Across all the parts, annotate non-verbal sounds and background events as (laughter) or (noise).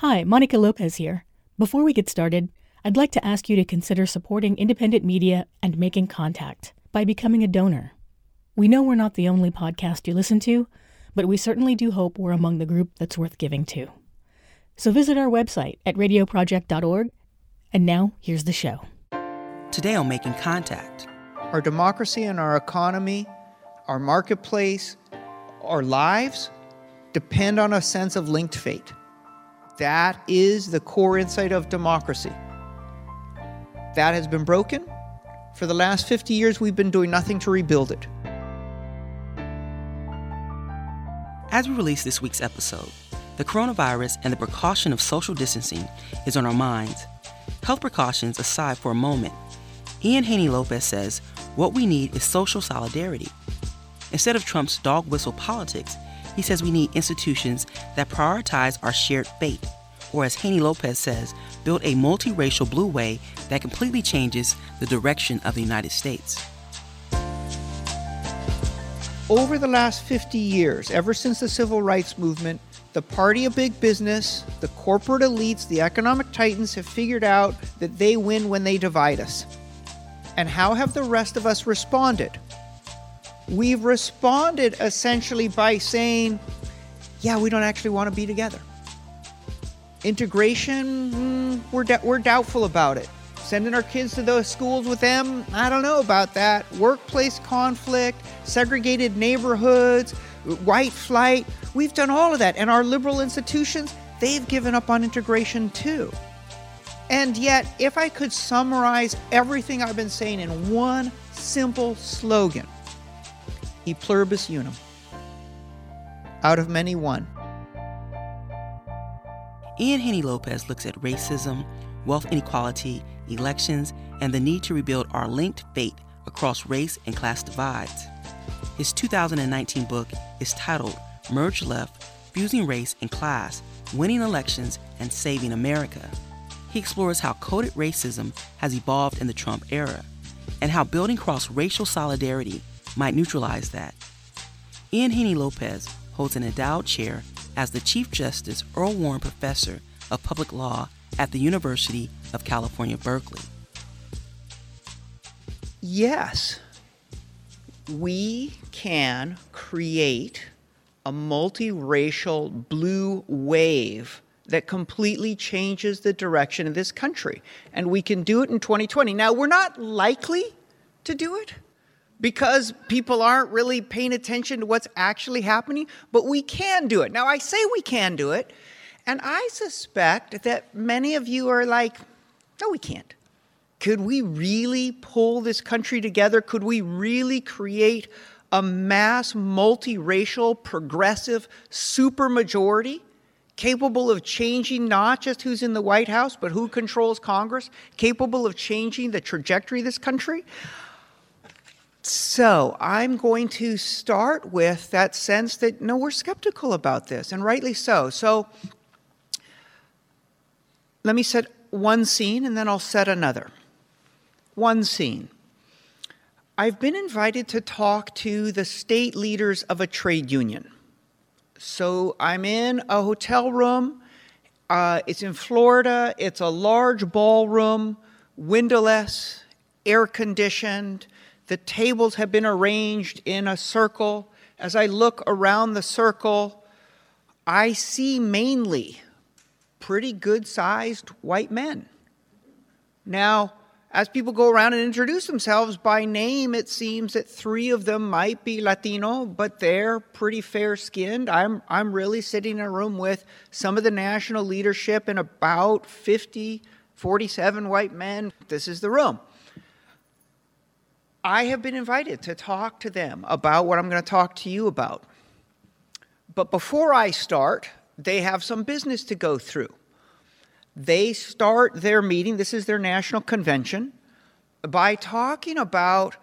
Hi, Monica Lopez here. Before we get started, I'd like to ask you to consider supporting independent media and making contact by becoming a donor. We know we're not the only podcast you listen to, but we certainly do hope we're among the group that's worth giving to. So visit our website at radioproject.org. And now, here's the show. Today on Making Contact. Our democracy and our economy, our marketplace, our lives depend on a sense of linked fate. That is the core insight of democracy. That has been broken. For the last 50 years, we've been doing nothing to rebuild it. As we release this week's episode, the coronavirus and the precaution of social distancing is on our minds. Health precautions aside for a moment, Ian Haney Lopez says what we need is social solidarity. Instead of Trump's dog whistle politics, he says we need institutions that prioritize our shared fate, or as Haney Lopez says, build a multiracial blue way that completely changes the direction of the United States. Over the last 50 years, ever since the civil rights movement, the party of big business, the corporate elites, the economic titans have figured out that they win when they divide us. And how have the rest of us responded? We've responded essentially by saying, yeah, we don't actually want to be together. Integration, mm, we're, d- we're doubtful about it. Sending our kids to those schools with them, I don't know about that. Workplace conflict, segregated neighborhoods, white flight, we've done all of that. And our liberal institutions, they've given up on integration too. And yet, if I could summarize everything I've been saying in one simple slogan, e pluribus unum. Out of many, one. Ian Haney Lopez looks at racism, wealth inequality, elections, and the need to rebuild our linked fate across race and class divides. His 2019 book is titled Merge Left Fusing Race and Class, Winning Elections, and Saving America. He explores how coded racism has evolved in the Trump era and how building cross racial solidarity might neutralize that. Ian Haney Lopez holds an endowed chair as the Chief Justice Earl Warren Professor of Public Law at the University of California, Berkeley. Yes, we can create a multiracial blue wave that completely changes the direction of this country. And we can do it in 2020. Now, we're not likely to do it because people aren't really paying attention to what's actually happening, but we can do it. Now, I say we can do it, and I suspect that many of you are like, no, we can't. Could we really pull this country together? Could we really create a mass, multiracial, progressive supermajority capable of changing not just who's in the White House, but who controls Congress, capable of changing the trajectory of this country? So I'm going to start with that sense that no, we're skeptical about this, and rightly so. So let me set one scene and then I'll set another. One scene. I've been invited to talk to the state leaders of a trade union. So I'm in a hotel room. Uh, it's in Florida. It's a large ballroom, windowless, air conditioned. The tables have been arranged in a circle. As I look around the circle, I see mainly pretty good sized white men. Now, as people go around and introduce themselves by name, it seems that three of them might be Latino, but they're pretty fair skinned. I'm, I'm really sitting in a room with some of the national leadership and about 50, 47 white men. This is the room. I have been invited to talk to them about what I'm going to talk to you about. But before I start, they have some business to go through. They start their meeting, this is their national convention, by talking about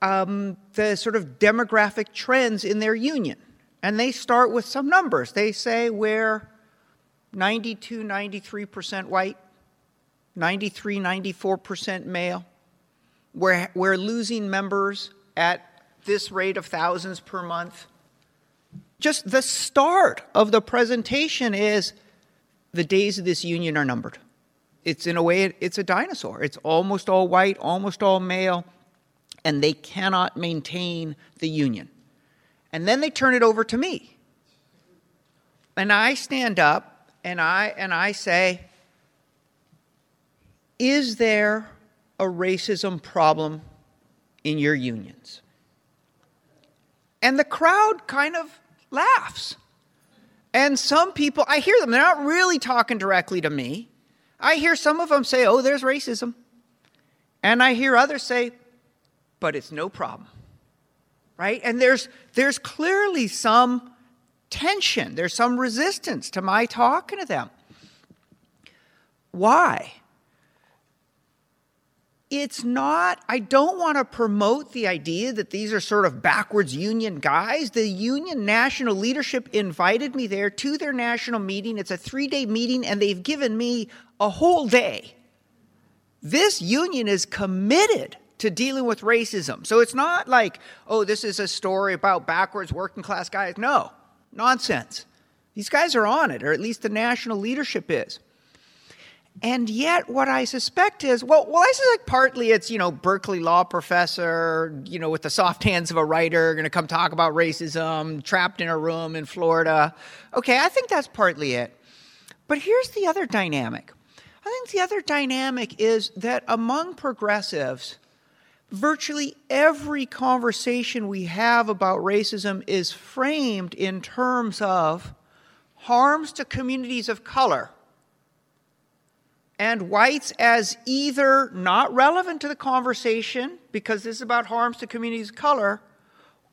um, the sort of demographic trends in their union. And they start with some numbers. They say we're 92, 93% white, 93, 94% male. We're, we're losing members at this rate of thousands per month. Just the start of the presentation is the days of this union are numbered. It's in a way, it's a dinosaur. It's almost all white, almost all male, and they cannot maintain the union. And then they turn it over to me. And I stand up and I, and I say, Is there a racism problem in your unions? And the crowd kind of laughs. And some people, I hear them, they're not really talking directly to me. I hear some of them say, oh, there's racism. And I hear others say, but it's no problem. Right? And there's, there's clearly some tension, there's some resistance to my talking to them. Why? It's not, I don't want to promote the idea that these are sort of backwards union guys. The union national leadership invited me there to their national meeting. It's a three day meeting, and they've given me a whole day. This union is committed to dealing with racism. So it's not like, oh, this is a story about backwards working class guys. No, nonsense. These guys are on it, or at least the national leadership is. And yet, what I suspect is, well, well, I suspect partly it's, you know, Berkeley law professor, you know, with the soft hands of a writer, going to come talk about racism, trapped in a room in Florida. Okay, I think that's partly it. But here's the other dynamic. I think the other dynamic is that among progressives, virtually every conversation we have about racism is framed in terms of harms to communities of color and whites as either not relevant to the conversation because this is about harms to communities of color,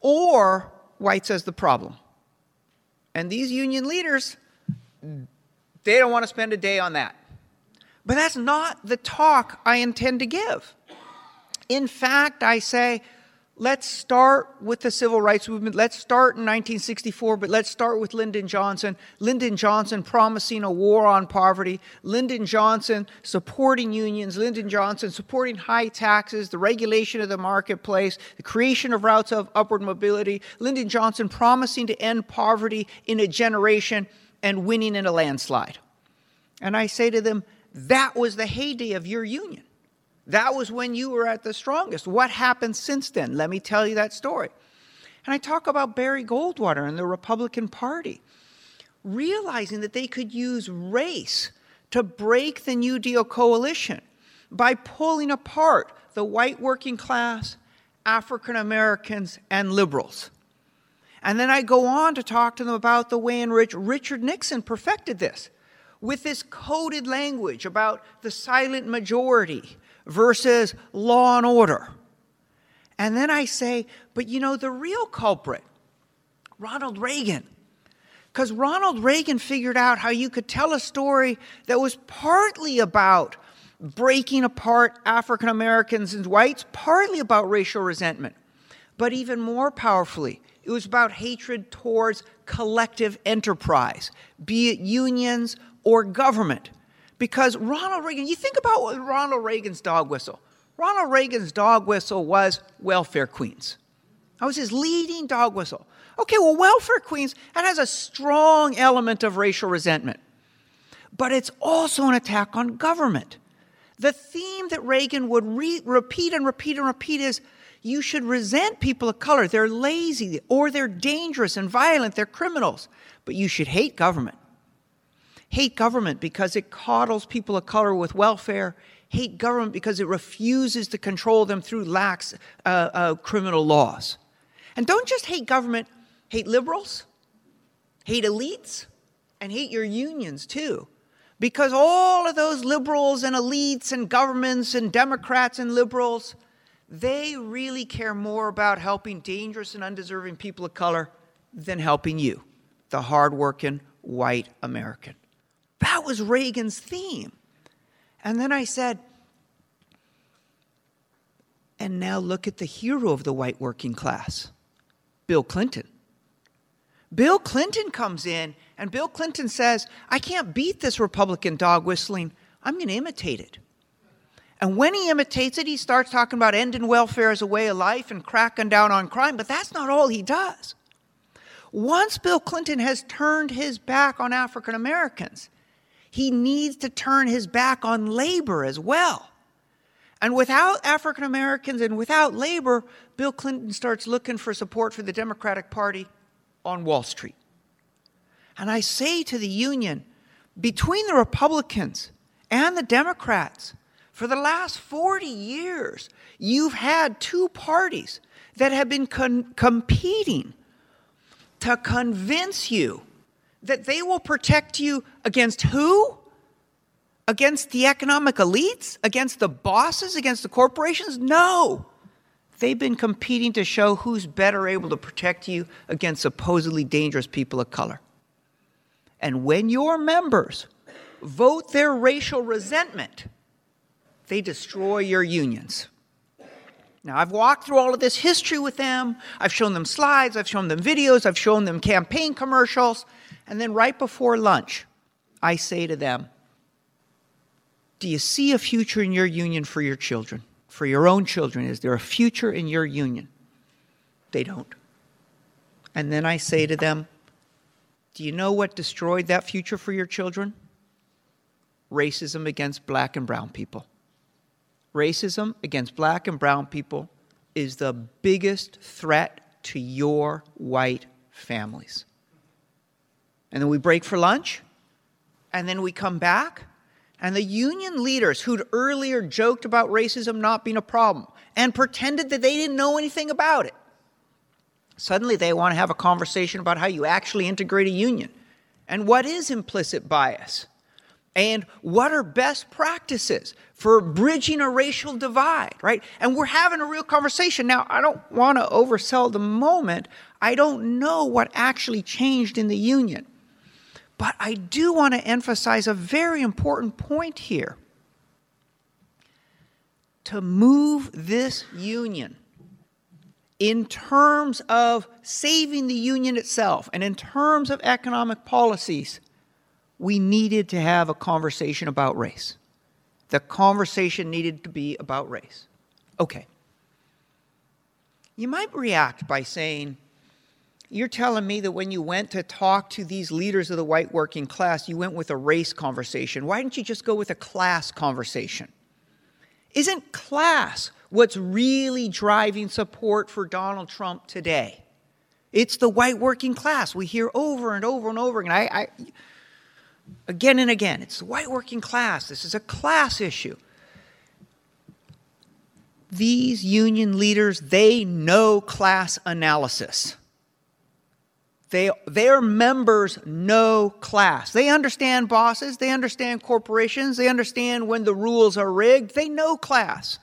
or whites as the problem. And these union leaders, they don't want to spend a day on that. But that's not the talk I intend to give. In fact, I say, Let's start with the civil rights movement. Let's start in 1964, but let's start with Lyndon Johnson. Lyndon Johnson promising a war on poverty. Lyndon Johnson supporting unions. Lyndon Johnson supporting high taxes, the regulation of the marketplace, the creation of routes of upward mobility. Lyndon Johnson promising to end poverty in a generation and winning in a landslide. And I say to them, that was the heyday of your union. That was when you were at the strongest. What happened since then? Let me tell you that story. And I talk about Barry Goldwater and the Republican Party, realizing that they could use race to break the New Deal coalition by pulling apart the white working class, African Americans, and liberals. And then I go on to talk to them about the way in which Richard Nixon perfected this with this coded language about the silent majority versus law and order. And then I say, but you know, the real culprit, Ronald Reagan. Because Ronald Reagan figured out how you could tell a story that was partly about breaking apart African Americans and whites, partly about racial resentment. But even more powerfully, it was about hatred towards collective enterprise, be it unions or government. Because Ronald Reagan, you think about Ronald Reagan's dog whistle. Ronald Reagan's dog whistle was welfare queens. That was his leading dog whistle. Okay, well, welfare queens, that has a strong element of racial resentment. But it's also an attack on government. The theme that Reagan would re- repeat and repeat and repeat is you should resent people of color. They're lazy or they're dangerous and violent, they're criminals. But you should hate government hate government because it coddles people of color with welfare, hate government because it refuses to control them through lax uh, uh, criminal laws. And don't just hate government, hate liberals, hate elites, and hate your unions too. Because all of those liberals and elites and governments and Democrats and liberals, they really care more about helping dangerous and undeserving people of color than helping you, the hardworking white American. That was Reagan's theme. And then I said, and now look at the hero of the white working class, Bill Clinton. Bill Clinton comes in, and Bill Clinton says, I can't beat this Republican dog whistling. I'm going to imitate it. And when he imitates it, he starts talking about ending welfare as a way of life and cracking down on crime, but that's not all he does. Once Bill Clinton has turned his back on African Americans, He needs to turn his back on labor as well. And without African Americans and without labor, Bill Clinton starts looking for support for the Democratic Party on Wall Street. And I say to the Union, between the Republicans and the Democrats, for the last 40 years, you've had two parties that have been con- competing to convince you that they will protect you against who? Against the economic elites? Against the bosses? Against the corporations? No. They've been competing to show who's better able to protect you against supposedly dangerous people of color. And when your members vote their racial resentment, they destroy your unions. Now, I've walked through all of this history with them. I've shown them slides, I've shown them videos, I've shown them campaign commercials. And then right before lunch, I say to them, Do you see a future in your union for your children? For your own children? Is there a future in your union? They don't. And then I say to them, Do you know what destroyed that future for your children? Racism against black and brown people racism against black and brown people is the biggest threat to your white families. And then we break for lunch, and then we come back, and the union leaders who'd earlier joked about racism not being a problem and pretended that they didn't know anything about it, suddenly they want to have a conversation about how you actually integrate a union and what is implicit bias and what are best practices for bridging a racial divide, right? And we're having a real conversation. Now, I don't want to oversell the moment. I don't know what actually changed in the union. But I do want to emphasize a very important point here. To move this union in terms of saving the union itself and in terms of economic policies, we needed to have a conversation about race. The conversation needed to be about race. Okay. You might react by saying, You're telling me that when you went to talk to these leaders of the white working class, you went with a race conversation. Why didn't you just go with a class conversation? Isn't class what's really driving support for Donald Trump today? It's the white working class. We hear over and over and over again. I, I again and again. It's the white working class. This is a class issue. These union leaders, they know class analysis. They, their members know class. They understand bosses, they understand corporations, they understand when the rules are rigged. They know class.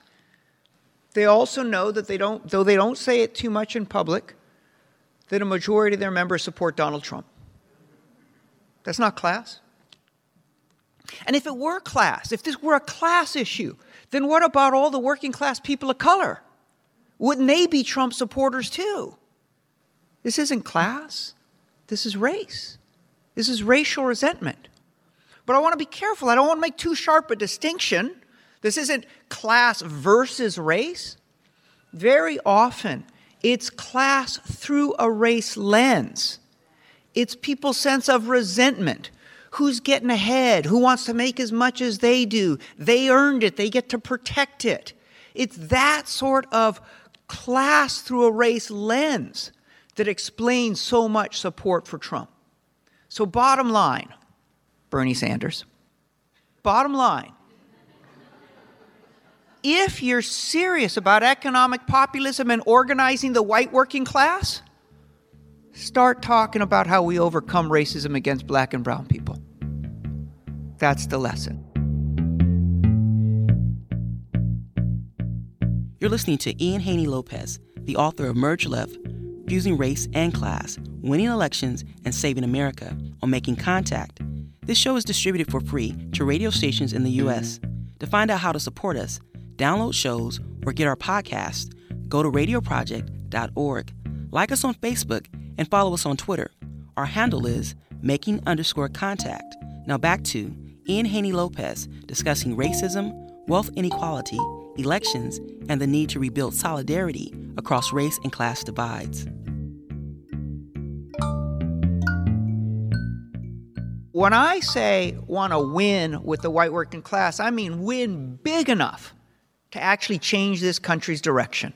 They also know that they don't, though they don't say it too much in public, that a majority of their members support Donald Trump. That's not class. And if it were class, if this were a class issue, then what about all the working class people of color? Wouldn't they be Trump supporters too? This isn't class, this is race. This is racial resentment. But I want to be careful. I don't want to make too sharp a distinction. This isn't class versus race. Very often, it's class through a race lens. It's people's sense of resentment who's getting ahead, who wants to make as much as they do. They earned it, they get to protect it. It's that sort of class through a race lens that explains so much support for Trump. So, bottom line, Bernie Sanders, bottom line, if you're serious about economic populism and organizing the white working class, Start talking about how we overcome racism against black and brown people. That's the lesson. You're listening to Ian Haney Lopez, the author of Merge Left, Fusing Race and Class, Winning Elections and Saving America on Making Contact. This show is distributed for free to radio stations in the U.S. To find out how to support us, download shows, or get our podcast, go to radioproject.org. Like us on Facebook and follow us on Twitter. Our handle is making underscore contact. Now back to Ian Haney Lopez discussing racism, wealth inequality, elections, and the need to rebuild solidarity across race and class divides. When I say want to win with the white working class, I mean win big enough to actually change this country's direction.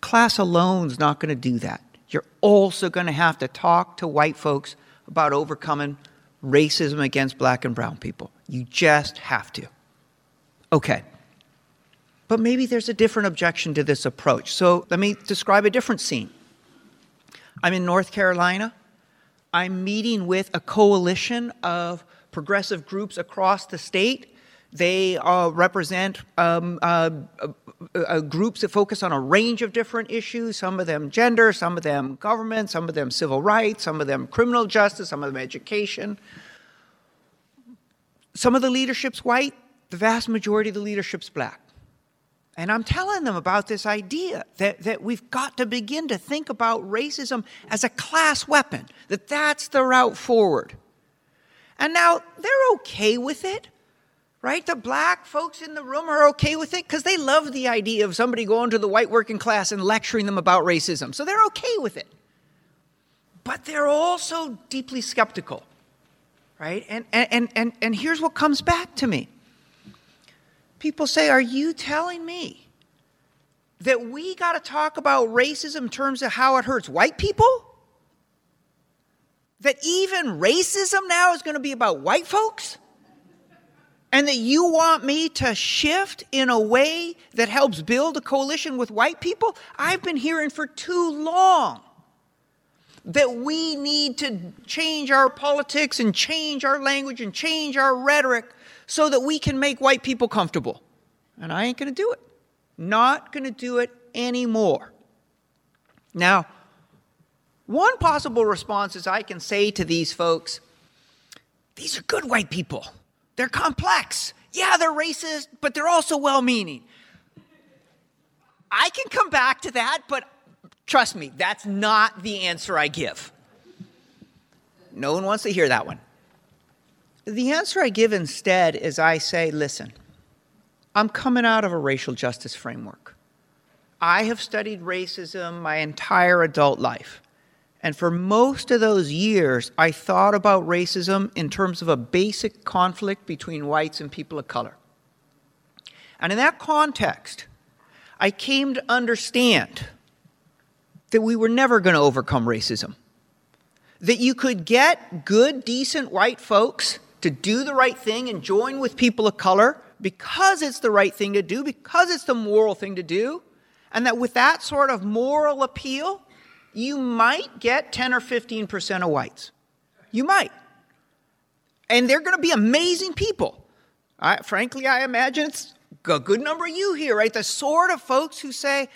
Class alone is not going to do that. You're also going to have to talk to white folks about overcoming racism against black and brown people. You just have to. Okay. But maybe there's a different objection to this approach. So let me describe a different scene. I'm in North Carolina. I'm meeting with a coalition of progressive groups across the state. They uh, represent um, uh, uh, uh, groups that focus on a range of different issues, some of them gender, some of them government, some of them civil rights, some of them criminal justice, some of them education. Some of the leadership's white, the vast majority of the leadership's black. And I'm telling them about this idea that, that we've got to begin to think about racism as a class weapon, that that's the route forward. And now they're okay with it, right? The black folks in the room are okay with it because they love the idea of somebody going to the white working class and lecturing them about racism. So they're okay with it. But they're also deeply skeptical, right? And, and, and, and here's what comes back to me people say, Are you telling me that we got to talk about racism in terms of how it hurts white people? That even racism now is going to be about white folks? And that you want me to shift in a way that helps build a coalition with white people? I've been hearing for too long that we need to change our politics and change our language and change our rhetoric so that we can make white people comfortable. And I ain't going to do it. Not going to do it anymore. Now, one possible response is I can say to these folks, these are good white people. They're complex. Yeah, they're racist, but they're also well meaning. I can come back to that, but trust me, that's not the answer I give. No one wants to hear that one. The answer I give instead is I say, listen, I'm coming out of a racial justice framework. I have studied racism my entire adult life. And for most of those years, I thought about racism in terms of a basic conflict between whites and people of color. And in that context, I came to understand that we were never going to overcome racism. That you could get good, decent white folks to do the right thing and join with people of color because it's the right thing to do, because it's the moral thing to do, and that with that sort of moral appeal, you might get 10 or 15% of whites. You might. And they're going to be amazing people. I, frankly, I imagine it's a good number of you here, right? The sort of folks who say,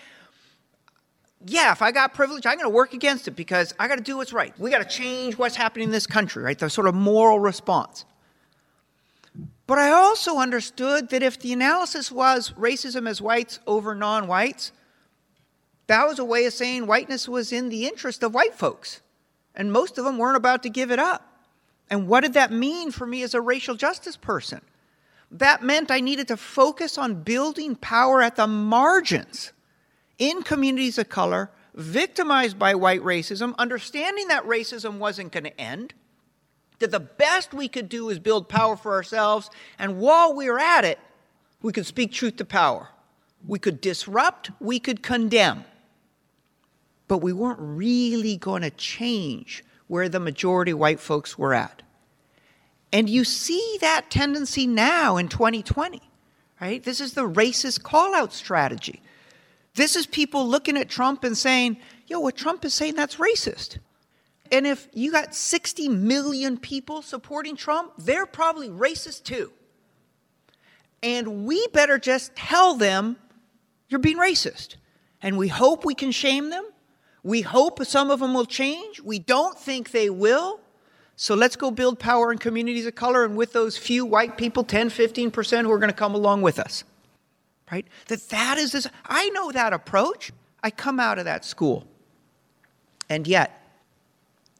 yeah, if I got privilege, I'm going to work against it because I got to do what's right. We got to change what's happening in this country, right? The sort of moral response. But I also understood that if the analysis was racism as whites over non whites, that was a way of saying whiteness was in the interest of white folks. And most of them weren't about to give it up. And what did that mean for me as a racial justice person? That meant I needed to focus on building power at the margins in communities of color victimized by white racism, understanding that racism wasn't going to end that the best we could do is build power for ourselves, and while we were at it, we could speak truth to power. We could disrupt, we could condemn. But we weren't really going to change where the majority white folks were at. And you see that tendency now in 2020, right? This is the racist call out strategy. This is people looking at Trump and saying, yo, what Trump is saying, that's racist. And if you got 60 million people supporting Trump, they're probably racist too. And we better just tell them you're being racist. And we hope we can shame them. We hope some of them will change. We don't think they will. So let's go build power in communities of color and with those few white people, 10, 15% who are going to come along with us. Right? That that is this I know that approach. I come out of that school. And yet,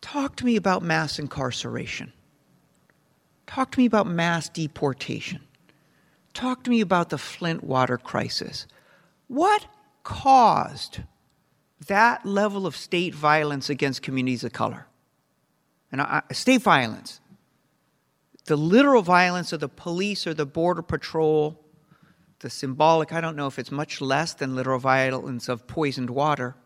Talk to me about mass incarceration. Talk to me about mass deportation. Talk to me about the Flint water crisis. What caused that level of state violence against communities of color? And I, state violence. the literal violence of the police or the border patrol, the symbolic, I don't know if it's much less than literal violence of poisoned water.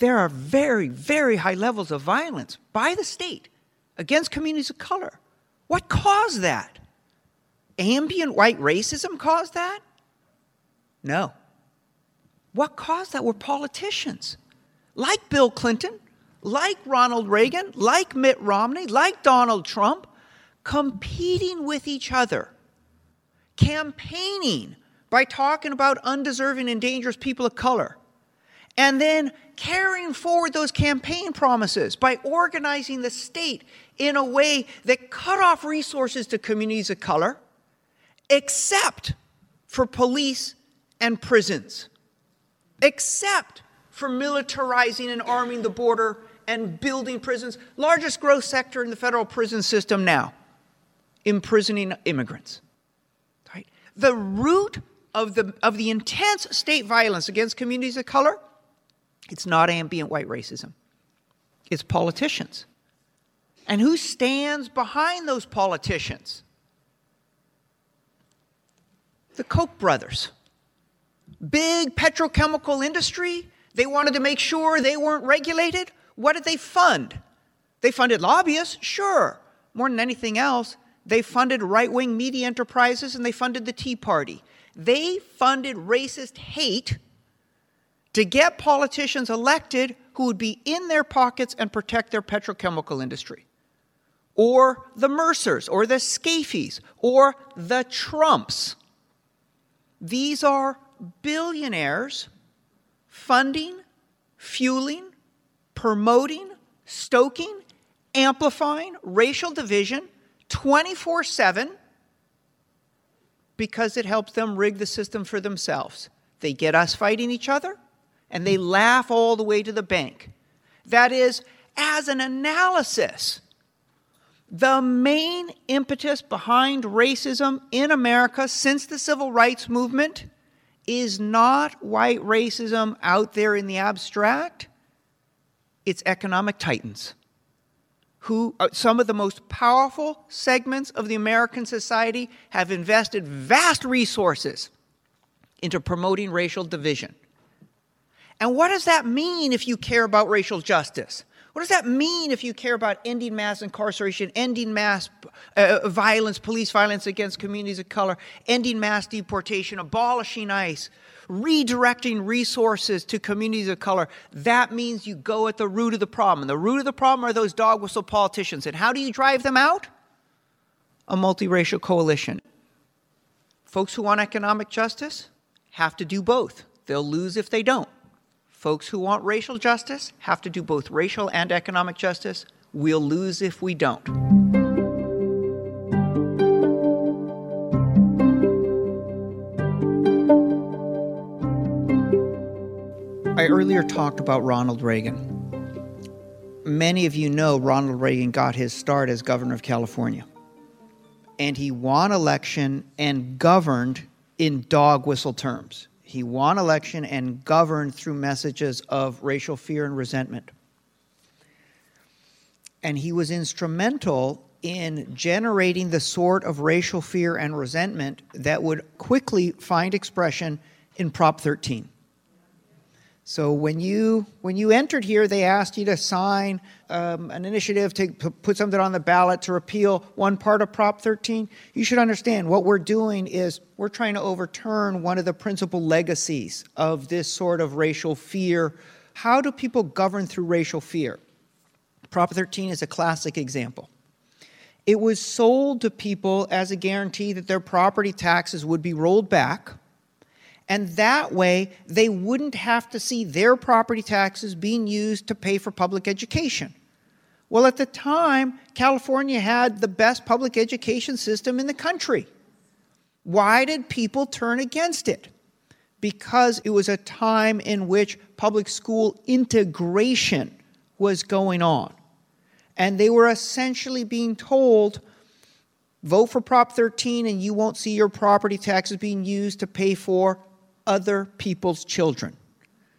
There are very, very high levels of violence by the state against communities of color. What caused that? Ambient white racism caused that? No. What caused that were politicians like Bill Clinton, like Ronald Reagan, like Mitt Romney, like Donald Trump, competing with each other, campaigning by talking about undeserving and dangerous people of color, and then carrying forward those campaign promises by organizing the state in a way that cut off resources to communities of color, except for police and prisons, except for militarizing and arming the border and building prisons. Largest growth sector in the federal prison system now, imprisoning immigrants. Right? The root of the, of the intense state violence against communities of color, it's not ambient white racism. It's politicians. And who stands behind those politicians? The Koch brothers. Big petrochemical industry they wanted to make sure they weren't regulated. What did they fund? They funded lobbyists, sure. More than anything else, they funded right wing media enterprises and they funded the Tea Party. They funded racist hate to get politicians elected who would be in their pockets and protect their petrochemical industry. Or the Mercers, or the Scaifes, or the Trumps. These are billionaires funding, fueling, promoting, stoking, amplifying racial division 24 7 because it helps them rig the system for themselves. They get us fighting each other and they laugh all the way to the bank. That is, as an analysis, the main impetus behind racism in America since the civil rights movement is not white racism out there in the abstract, it's economic titans who uh, some of the most powerful segments of the American society have invested vast resources into promoting racial division. And what does that mean if you care about racial justice? What does that mean if you care about ending mass incarceration, ending mass uh, violence, police violence against communities of color, ending mass deportation, abolishing ICE, redirecting resources to communities of color? That means you go at the root of the problem. And the root of the problem are those dog whistle politicians. And how do you drive them out? A multiracial coalition. Folks who want economic justice have to do both. They'll lose if they don't. Folks who want racial justice have to do both racial and economic justice. We'll lose if we don't. I earlier talked about Ronald Reagan. Many of you know Ronald Reagan got his start as governor of California. And he won election and governed in dog whistle terms. He won election and governed through messages of racial fear and resentment. And he was instrumental in generating the sort of racial fear and resentment that would quickly find expression in Prop 13. So when you when you entered here, they asked you to sign um, an initiative to put something on the ballot to repeal one part of Prop 13. You should understand what we're doing is we're trying to overturn one of the principal legacies of this sort of racial fear. How do people govern through racial fear? Prop 13 is a classic example. It was sold to people as a guarantee that their property taxes would be rolled back and that way they wouldn't have to see their property taxes being used to pay for public education. Well, at the time, California had the best public education system in the country. Why did people turn against it? Because it was a time in which public school integration was going on. And they were essentially being told vote for Prop 13 and you won't see your property taxes being used to pay for other people's children.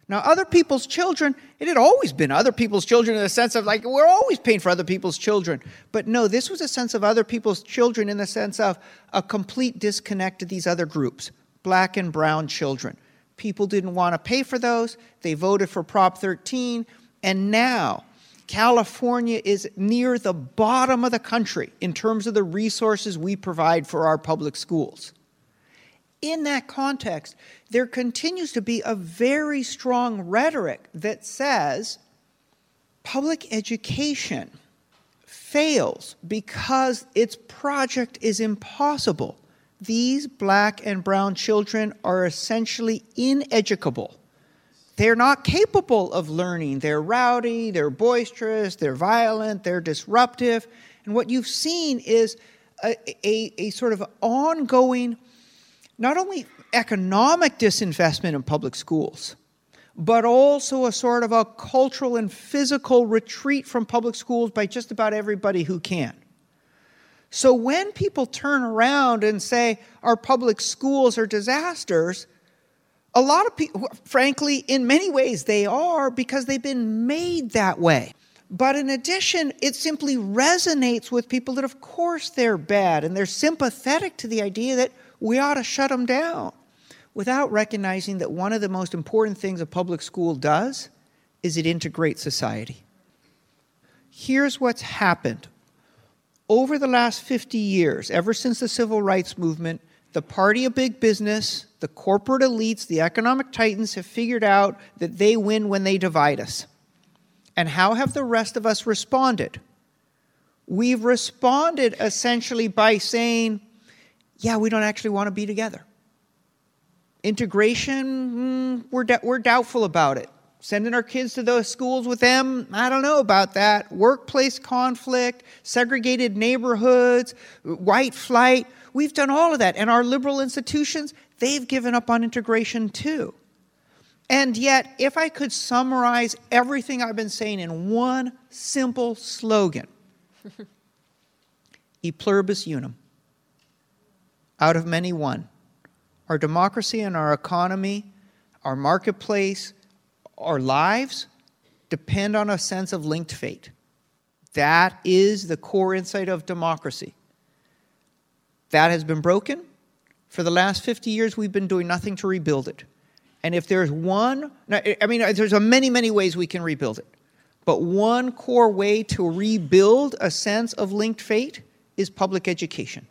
Now, other people's children, it had always been other people's children in the sense of like, we're always paying for other people's children. But no, this was a sense of other people's children in the sense of a complete disconnect to these other groups black and brown children. People didn't want to pay for those. They voted for Prop 13. And now, California is near the bottom of the country in terms of the resources we provide for our public schools. In that context, there continues to be a very strong rhetoric that says public education fails because its project is impossible. These black and brown children are essentially ineducable. They're not capable of learning. They're rowdy, they're boisterous, they're violent, they're disruptive. And what you've seen is a, a, a sort of ongoing, not only economic disinvestment in public schools, but also a sort of a cultural and physical retreat from public schools by just about everybody who can. So when people turn around and say our public schools are disasters, a lot of people, frankly, in many ways they are because they've been made that way. But in addition, it simply resonates with people that, of course, they're bad and they're sympathetic to the idea that we ought to shut them down without recognizing that one of the most important things a public school does is it integrates society. Here's what's happened. Over the last 50 years, ever since the civil rights movement, the party of big business, the corporate elites, the economic titans have figured out that they win when they divide us. And how have the rest of us responded? We've responded essentially by saying, yeah, we don't actually want to be together. Integration, mm, we're, we're doubtful about it. Sending our kids to those schools with them, I don't know about that. Workplace conflict, segregated neighborhoods, white flight, we've done all of that. And our liberal institutions, they've given up on integration too. And yet, if I could summarize everything I've been saying in one simple slogan (laughs) E pluribus unum, out of many one our democracy and our economy, our marketplace, our lives depend on a sense of linked fate. That is the core insight of democracy. That has been broken. For the last 50 years, we've been doing nothing to rebuild it. And if there's one, I mean, there's many, many ways we can rebuild it. But one core way to rebuild a sense of linked fate is public education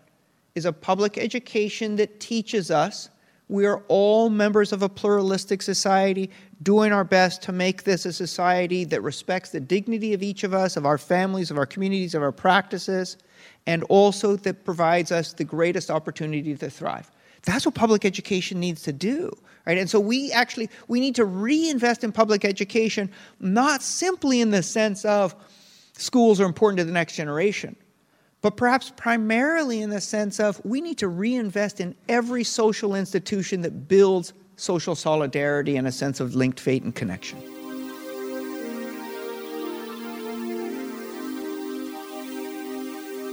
is a public education that teaches us we are all members of a pluralistic society, doing our best to make this a society that respects the dignity of each of us, of our families, of our communities, of our practices, and also that provides us the greatest opportunity to thrive. That's what public education needs to do. Right? And so we actually we need to reinvest in public education, not simply in the sense of schools are important to the next generation, but perhaps primarily in the sense of we need to reinvest in every social institution that builds social solidarity and a sense of linked fate and connection.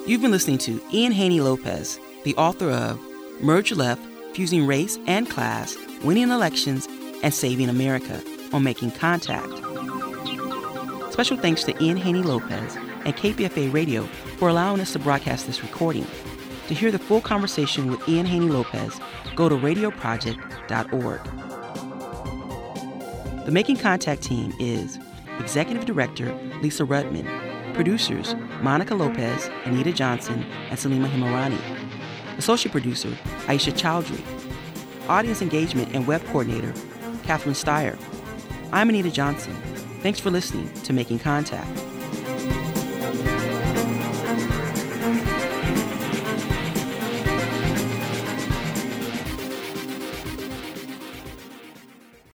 You've been listening to Ian Haney Lopez, the author of Merge Left Fusing Race and Class, Winning Elections, and Saving America on Making Contact. Special thanks to Ian Haney Lopez and KPFA Radio for allowing us to broadcast this recording. To hear the full conversation with Ian Haney Lopez, go to radioproject.org. The Making Contact team is Executive Director Lisa Rudman, producers Monica Lopez, Anita Johnson, and Salima Hamirani, Associate Producer Aisha Chowdhury, Audience Engagement and Web Coordinator Catherine Steyer. I'm Anita Johnson. Thanks for listening to Making Contact.